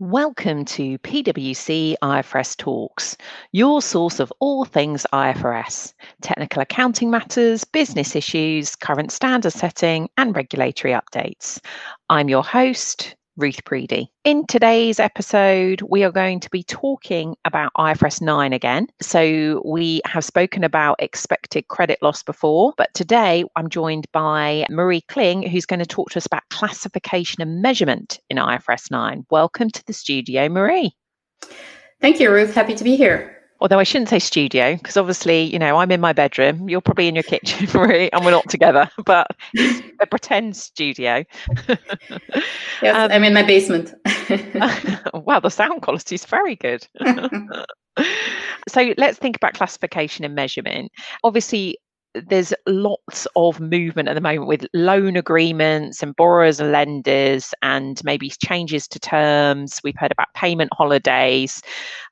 Welcome to PwC IFRS Talks, your source of all things IFRS, technical accounting matters, business issues, current standard setting, and regulatory updates. I'm your host, Ruth Preedy. In today's episode, we are going to be talking about IFRS 9 again. So, we have spoken about expected credit loss before, but today I'm joined by Marie Kling, who's going to talk to us about classification and measurement in IFRS 9. Welcome to the studio, Marie. Thank you, Ruth. Happy to be here although I shouldn't say studio because obviously, you know, I'm in my bedroom, you're probably in your kitchen, Marie, and we're not together, but a pretend studio. yes, um, I'm in my basement. wow, the sound quality is very good. so let's think about classification and measurement. Obviously, there's lots of movement at the moment with loan agreements and borrowers and lenders and maybe changes to terms. We've heard about payment holidays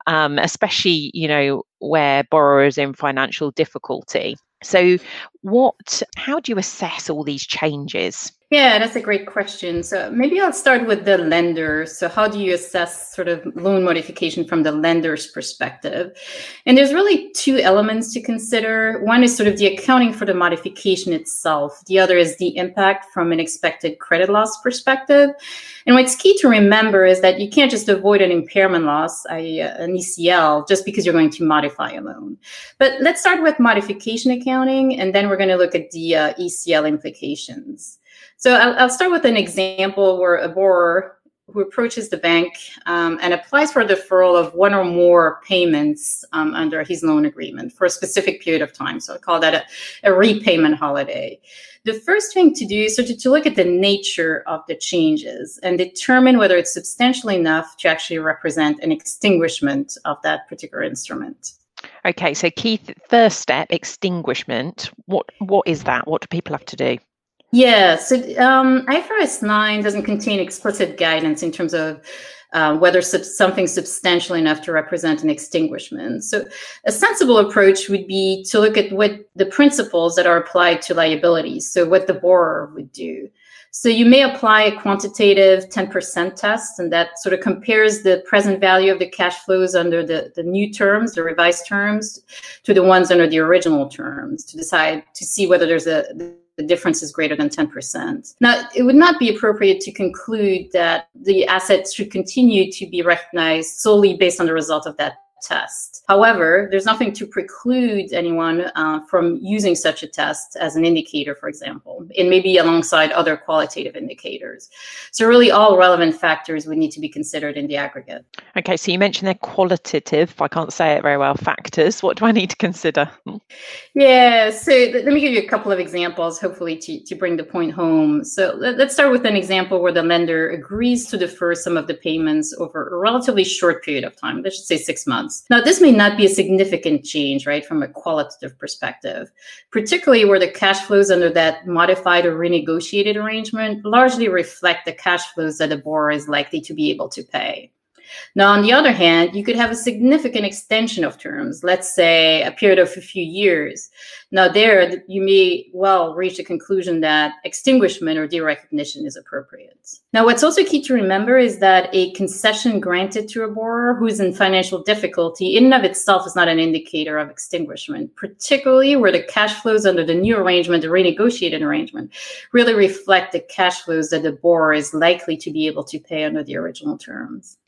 um, especially you know where borrowers in financial difficulty. So what how do you assess all these changes yeah, that's a great question. So maybe I'll start with the lender. So how do you assess sort of loan modification from the lender's perspective? And there's really two elements to consider. One is sort of the accounting for the modification itself. The other is the impact from an expected credit loss perspective. And what's key to remember is that you can't just avoid an impairment loss, i.e. an ECL, just because you're going to modify a loan. But let's start with modification accounting, and then we're going to look at the uh, ECL implications. So I'll, I'll, start with an example where a borrower who approaches the bank um, and applies for a deferral of one or more payments um, under his loan agreement for a specific period of time. So I call that a, a repayment holiday. The first thing to do is to, to look at the nature of the changes and determine whether it's substantial enough to actually represent an extinguishment of that particular instrument. Okay, so Keith, first step, extinguishment. What what is that? What do people have to do? Yeah, so um, IFRS 9 doesn't contain explicit guidance in terms of uh, whether sub- something substantial enough to represent an extinguishment. So, a sensible approach would be to look at what the principles that are applied to liabilities, so what the borrower would do. So, you may apply a quantitative 10% test, and that sort of compares the present value of the cash flows under the, the new terms, the revised terms, to the ones under the original terms to decide to see whether there's a the difference is greater than 10%. Now, it would not be appropriate to conclude that the assets should continue to be recognized solely based on the result of that test. However, there's nothing to preclude anyone uh, from using such a test as an indicator, for example, and maybe alongside other qualitative indicators. So, really, all relevant factors would need to be considered in the aggregate. Okay, so you mentioned they're qualitative, I can't say it very well, factors. What do I need to consider? Yeah, so let me give you a couple of examples, hopefully, to, to bring the point home. So, let's start with an example where the lender agrees to defer some of the payments over a relatively short period of time, let's just say six months months. Now, this may not be a significant change, right, from a qualitative perspective, particularly where the cash flows under that modified or renegotiated arrangement largely reflect the cash flows that the borrower is likely to be able to pay. Now, on the other hand, you could have a significant extension of terms, let's say a period of a few years. Now, there you may well reach a conclusion that extinguishment or derecognition is appropriate. Now, what's also key to remember is that a concession granted to a borrower who is in financial difficulty in and of itself is not an indicator of extinguishment, particularly where the cash flows under the new arrangement, the renegotiated arrangement, really reflect the cash flows that the borrower is likely to be able to pay under the original terms.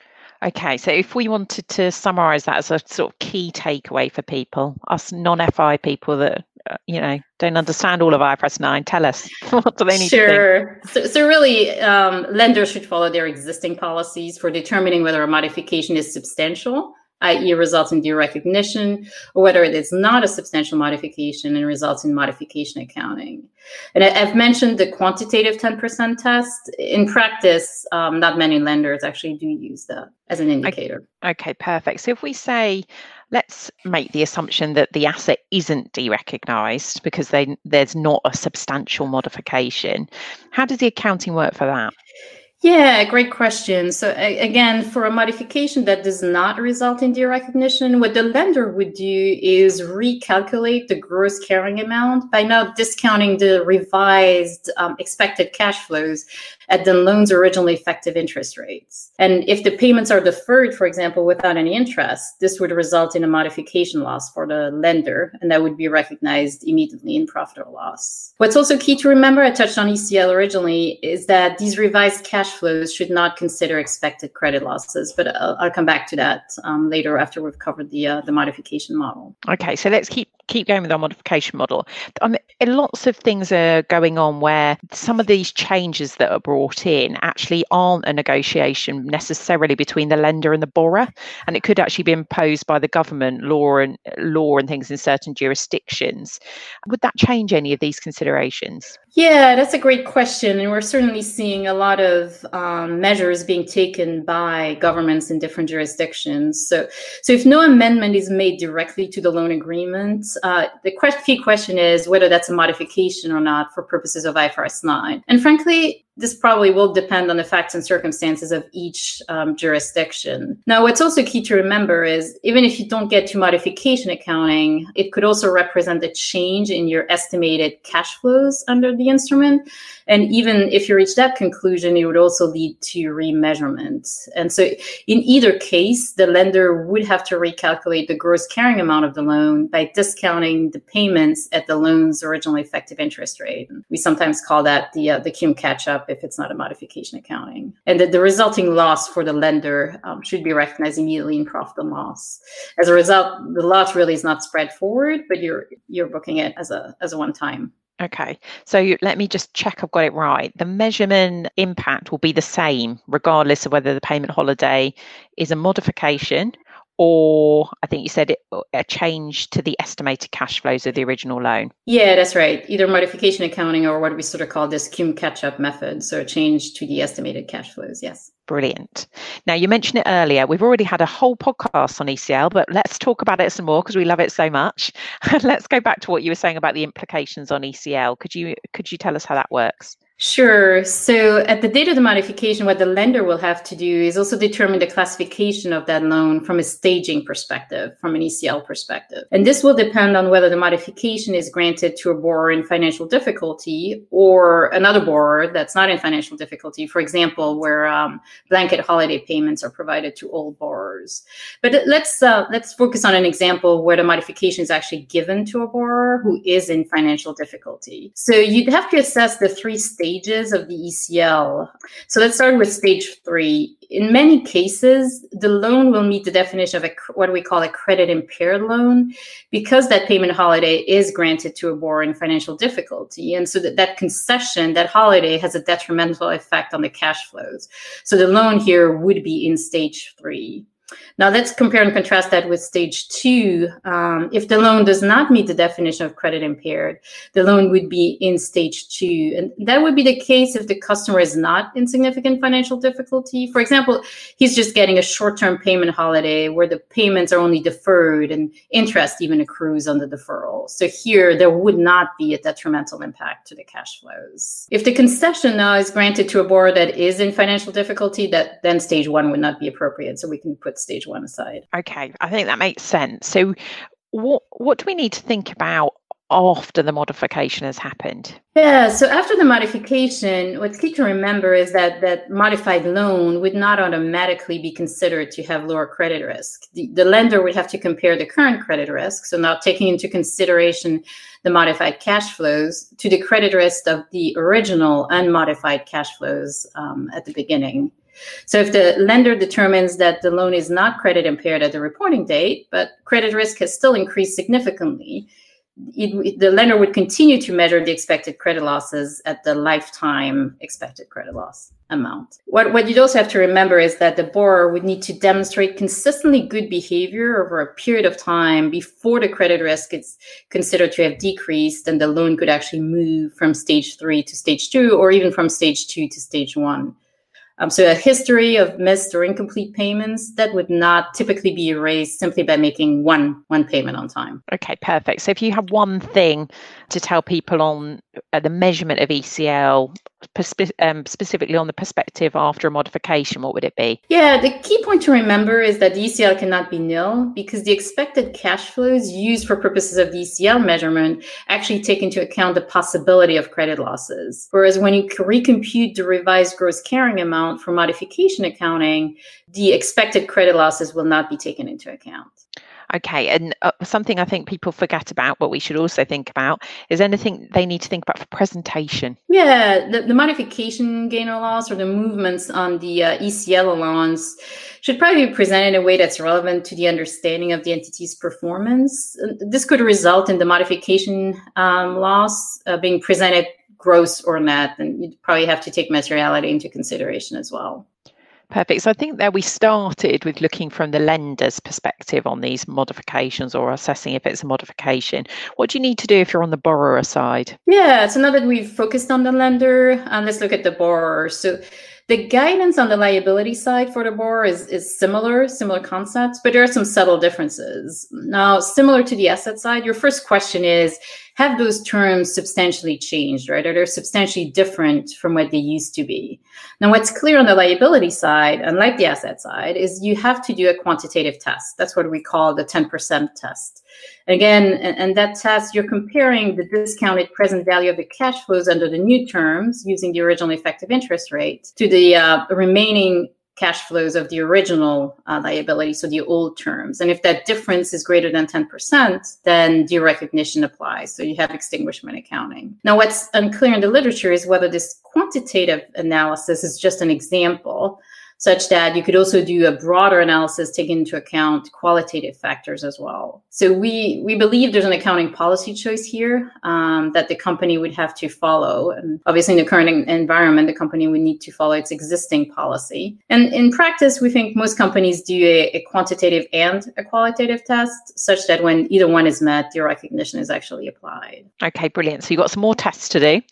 Okay, so if we wanted to summarize that as a sort of key takeaway for people, us non FI people that uh, you know don't understand all of IFRS 9, tell us what do they need Sure. So, so really, um, lenders should follow their existing policies for determining whether a modification is substantial i.e., results in derecognition, or whether it is not a substantial modification and results in modification accounting. And I've mentioned the quantitative 10% test. In practice, um, not many lenders actually do use that as an indicator. Okay, okay, perfect. So if we say, let's make the assumption that the asset isn't derecognized because they, there's not a substantial modification, how does the accounting work for that? Yeah, great question. So again, for a modification that does not result in derecognition, what the lender would do is recalculate the gross carrying amount by now discounting the revised um, expected cash flows at the loan's originally effective interest rates. And if the payments are deferred, for example, without any interest, this would result in a modification loss for the lender, and that would be recognized immediately in profit or loss. What's also key to remember, I touched on ECL originally, is that these revised cash flows should not consider expected credit losses, but I'll, I'll come back to that um, later after we've covered the uh, the modification model. Okay, so let's keep keep going with our modification model. Um, lots of things are going on where some of these changes that are brought in actually aren't a negotiation necessarily between the lender and the borrower, and it could actually be imposed by the government law and law and things in certain jurisdictions. Would that change any of these considerations? Yeah, that's a great question. And we're certainly seeing a lot of um, measures being taken by governments in different jurisdictions. So, so if no amendment is made directly to the loan agreement, uh, the key question is whether that's a modification or not for purposes of IFRS 9. And frankly, this probably will depend on the facts and circumstances of each um, jurisdiction. Now, what's also key to remember is even if you don't get to modification accounting, it could also represent a change in your estimated cash flows under the instrument. And even if you reach that conclusion, it would also lead to remeasurement. And so, in either case, the lender would have to recalculate the gross carrying amount of the loan by discounting the payments at the loan's original effective interest rate. We sometimes call that the uh, the cum catch up if it's not a modification accounting. And that the resulting loss for the lender um, should be recognized immediately in profit and loss. As a result, the loss really is not spread forward, but you're you're booking it as a as a one time. Okay, so let me just check I've got it right. The measurement impact will be the same regardless of whether the payment holiday is a modification or I think you said it, a change to the estimated cash flows of the original loan. Yeah, that's right. Either modification accounting or what we sort of call this cum catch up method. So a change to the estimated cash flows. Yes. Brilliant. Now, you mentioned it earlier. We've already had a whole podcast on ECL, but let's talk about it some more because we love it so much. let's go back to what you were saying about the implications on ECL. Could you could you tell us how that works? Sure. So at the date of the modification, what the lender will have to do is also determine the classification of that loan from a staging perspective, from an ECL perspective. And this will depend on whether the modification is granted to a borrower in financial difficulty or another borrower that's not in financial difficulty. For example, where um, blanket holiday payments are provided to all borrowers. But let's uh, let's focus on an example where the modification is actually given to a borrower who is in financial difficulty. So you'd have to assess the three stages stages of the ECL. So let's start with stage three. In many cases, the loan will meet the definition of a, what we call a credit impaired loan because that payment holiday is granted to a borrower in financial difficulty. And so that, that concession, that holiday has a detrimental effect on the cash flows. So the loan here would be in stage three. Now let's compare and contrast that with stage two. Um, if the loan does not meet the definition of credit impaired, the loan would be in stage two. And that would be the case if the customer is not in significant financial difficulty. For example, he's just getting a short-term payment holiday where the payments are only deferred and interest even accrues on the deferral. So here there would not be a detrimental impact to the cash flows. If the concession now is granted to a borrower that is in financial difficulty, that then stage one would not be appropriate. So we can put stage one aside. Okay, I think that makes sense. So, what what do we need to think about after the modification has happened? Yeah, so after the modification, what's key to remember is that that modified loan would not automatically be considered to have lower credit risk. The, the lender would have to compare the current credit risk, so now taking into consideration the modified cash flows to the credit risk of the original unmodified cash flows um, at the beginning. So if the lender determines that the loan is not credit impaired at the reporting date, but credit risk has still increased significantly, it, the lender would continue to measure the expected credit losses at the lifetime expected credit loss amount. What, what you'd also have to remember is that the borrower would need to demonstrate consistently good behavior over a period of time before the credit risk is considered to have decreased and the loan could actually move from stage three to stage two or even from stage two to stage one. Um, so a history of missed or incomplete payments that would not typically be erased simply by making one one payment on time. Okay, perfect. So if you have one thing to tell people on uh, the measurement of ECL perspe- um, specifically on the perspective after a modification, what would it be? Yeah, the key point to remember is that the ECL cannot be nil because the expected cash flows used for purposes of the ECL measurement actually take into account the possibility of credit losses. Whereas when you recompute the revised gross carrying amount for modification accounting, the expected credit losses will not be taken into account. Okay, and uh, something I think people forget about, but we should also think about, is anything they need to think about for presentation. Yeah, the, the modification gain or loss or the movements on the uh, ECL allowance should probably be presented in a way that's relevant to the understanding of the entity's performance. This could result in the modification um, loss uh, being presented gross or net, and you'd probably have to take materiality into consideration as well. Perfect. So I think that we started with looking from the lender's perspective on these modifications or assessing if it's a modification. What do you need to do if you're on the borrower side? Yeah, so now that we've focused on the lender, um, let's look at the borrower. So the guidance on the liability side for the borrower is, is similar, similar concepts, but there are some subtle differences. Now, similar to the asset side, your first question is have those terms substantially changed, right? Are they're substantially different from what they used to be? Now, what's clear on the liability side, unlike the asset side, is you have to do a quantitative test. That's what we call the 10% test. Again, and that test, you're comparing the discounted present value of the cash flows under the new terms using the original effective interest rate to the uh, remaining cash flows of the original uh, liability, so the old terms. And if that difference is greater than 10%, then derecognition applies. So you have extinguishment accounting. Now, what's unclear in the literature is whether this quantitative analysis is just an example such that you could also do a broader analysis taking into account qualitative factors as well. So we we believe there's an accounting policy choice here um, that the company would have to follow, and obviously in the current environment, the company would need to follow its existing policy. And in practice, we think most companies do a, a quantitative and a qualitative test, such that when either one is met, derecognition is actually applied. Okay, brilliant. So you've got some more tests to do,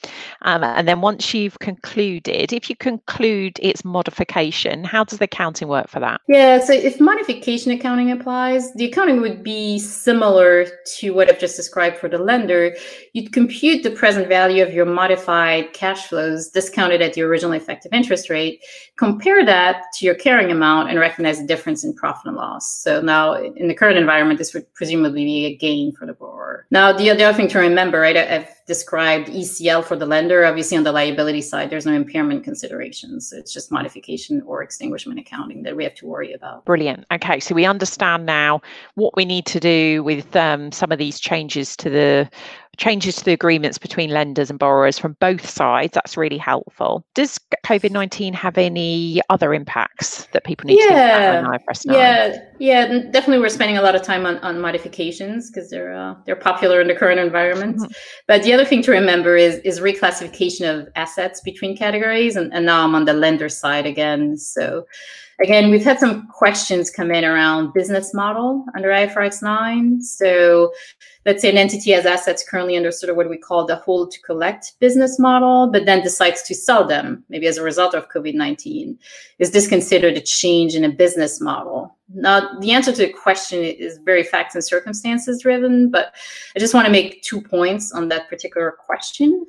um, and then once you've concluded, if you conclude its modification how does the accounting work for that? Yeah, so if modification accounting applies, the accounting would be similar to what I've just described for the lender. You'd compute the present value of your modified cash flows discounted at the original effective interest rate, compare that to your carrying amount, and recognize the difference in profit and loss. So now, in the current environment, this would presumably be a gain for the borrower. Now, the, the other thing to remember, right, I've described ECL for the lender. Obviously, on the liability side, there's no impairment considerations. It's just modification or extinguishment accounting that we have to worry about. Brilliant. Okay, so we understand now what we need to do with um, some of these changes to the changes to the agreements between lenders and borrowers from both sides. That's really helpful. Does COVID 19 have any other impacts that people need yeah. to think about Yeah, yeah, definitely. We're spending a lot of time on, on modifications because they're uh, they're popular in the current environment. Mm-hmm. But the other thing to remember is is reclassification of assets between categories, and, and now I'm on the lender side again. So again, we've had some questions come in around business model under IFRS 9. So let's say an entity has assets currently under sort of what we call the hold to collect business model, but then decides to sell them, maybe as a result of COVID 19. Is this considered a change in a business model? Now, the answer to the question is very facts and circumstances driven, but I just want to make two points on that particular question.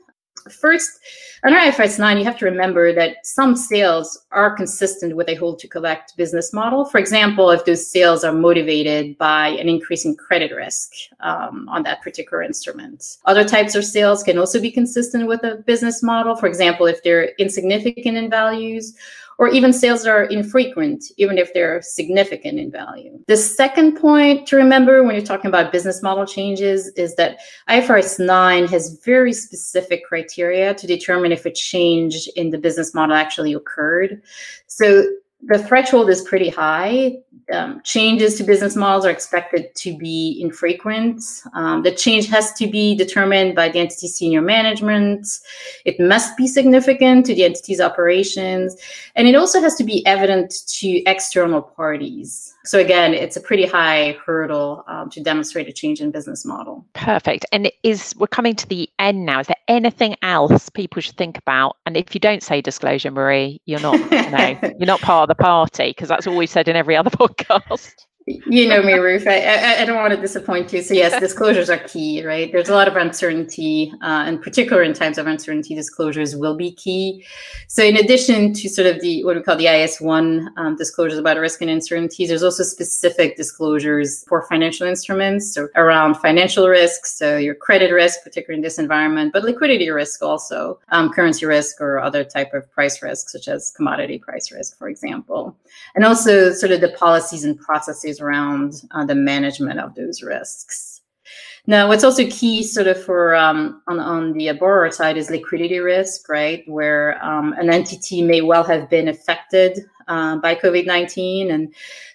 First, under IFRS 9, you have to remember that some sales are consistent with a hold to collect business model. For example, if those sales are motivated by an increase in credit risk um, on that particular instrument. Other types of sales can also be consistent with a business model. For example, if they're insignificant in values or even sales that are infrequent, even if they're significant in value. The second point to remember when you're talking about business model changes is that IFRS 9 has very specific criteria to determine if a change in the business model actually occurred. So the threshold is pretty high. Um, changes to business models are expected to be infrequent. Um, the change has to be determined by the entity's senior management. It must be significant to the entity's operations. And it also has to be evident to external parties. So again, it's a pretty high hurdle um, to demonstrate a change in business model. Perfect. And is we're coming to the end now. Is there anything else people should think about? And if you don't say disclosure, Marie, you're not you know, you're not part of the party because that's all we've said in every other podcast. You know me, Ruth. I, I, don't want to disappoint you. So yes, disclosures are key, right? There's a lot of uncertainty, uh, in particular in times of uncertainty, disclosures will be key. So in addition to sort of the what we call the IAS 1 um, disclosures about risk and uncertainties, there's also specific disclosures for financial instruments, so around financial risks, so your credit risk, particularly in this environment, but liquidity risk also, um, currency risk or other type of price risk, such as commodity price risk, for example, and also sort of the policies and processes around uh, the management of those risks. Now, what's also key, sort of, for um, on on the borrower side is liquidity risk, right? Where um, an entity may well have been affected uh, by COVID nineteen, and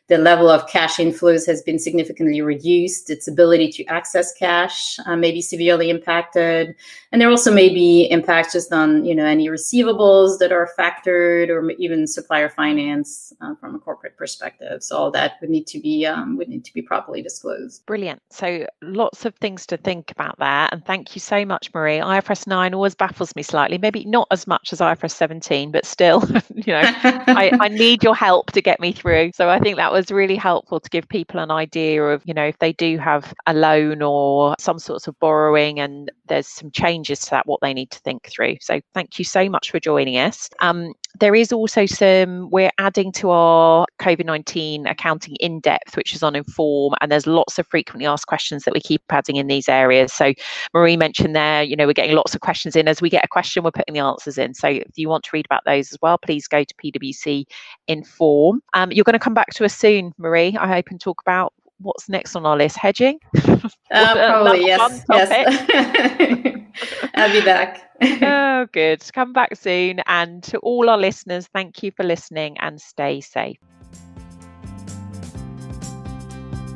the level of cash inflows has been significantly reduced. Its ability to access cash uh, may be severely impacted. And there also may be impacts just on, you know, any receivables that are factored or even supplier finance uh, from a corporate perspective. So all that would need to be um, would need to be properly disclosed. Brilliant. So lots of things to think about there. And thank you so much, Marie. IFRS 9 always baffles me slightly, maybe not as much as IFRS 17, but still, you know, I, I need your help to get me through. So I think that was really helpful to give people an idea of, you know, if they do have a loan or some sorts of borrowing and there's some changes to that, what they need to think through. So thank you so much for joining us. Um, there is also some, we're adding to our COVID 19 accounting in depth, which is on Inform, and there's lots of frequently asked questions that we keep adding in these areas. So Marie mentioned there, you know, we're getting lots of questions in. As we get a question, we're putting the answers in. So if you want to read about those as well, please go to PwC Inform. Um, you're going to come back to us soon, Marie, I hope, and talk about what's next on our list? Hedging? Uh, probably, yes. yes. I'll be back. oh, good. Come back soon. And to all our listeners, thank you for listening and stay safe.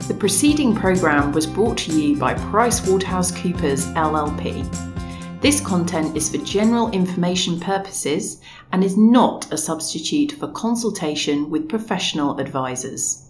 The preceding programme was brought to you by PricewaterhouseCoopers LLP. This content is for general information purposes and is not a substitute for consultation with professional advisors.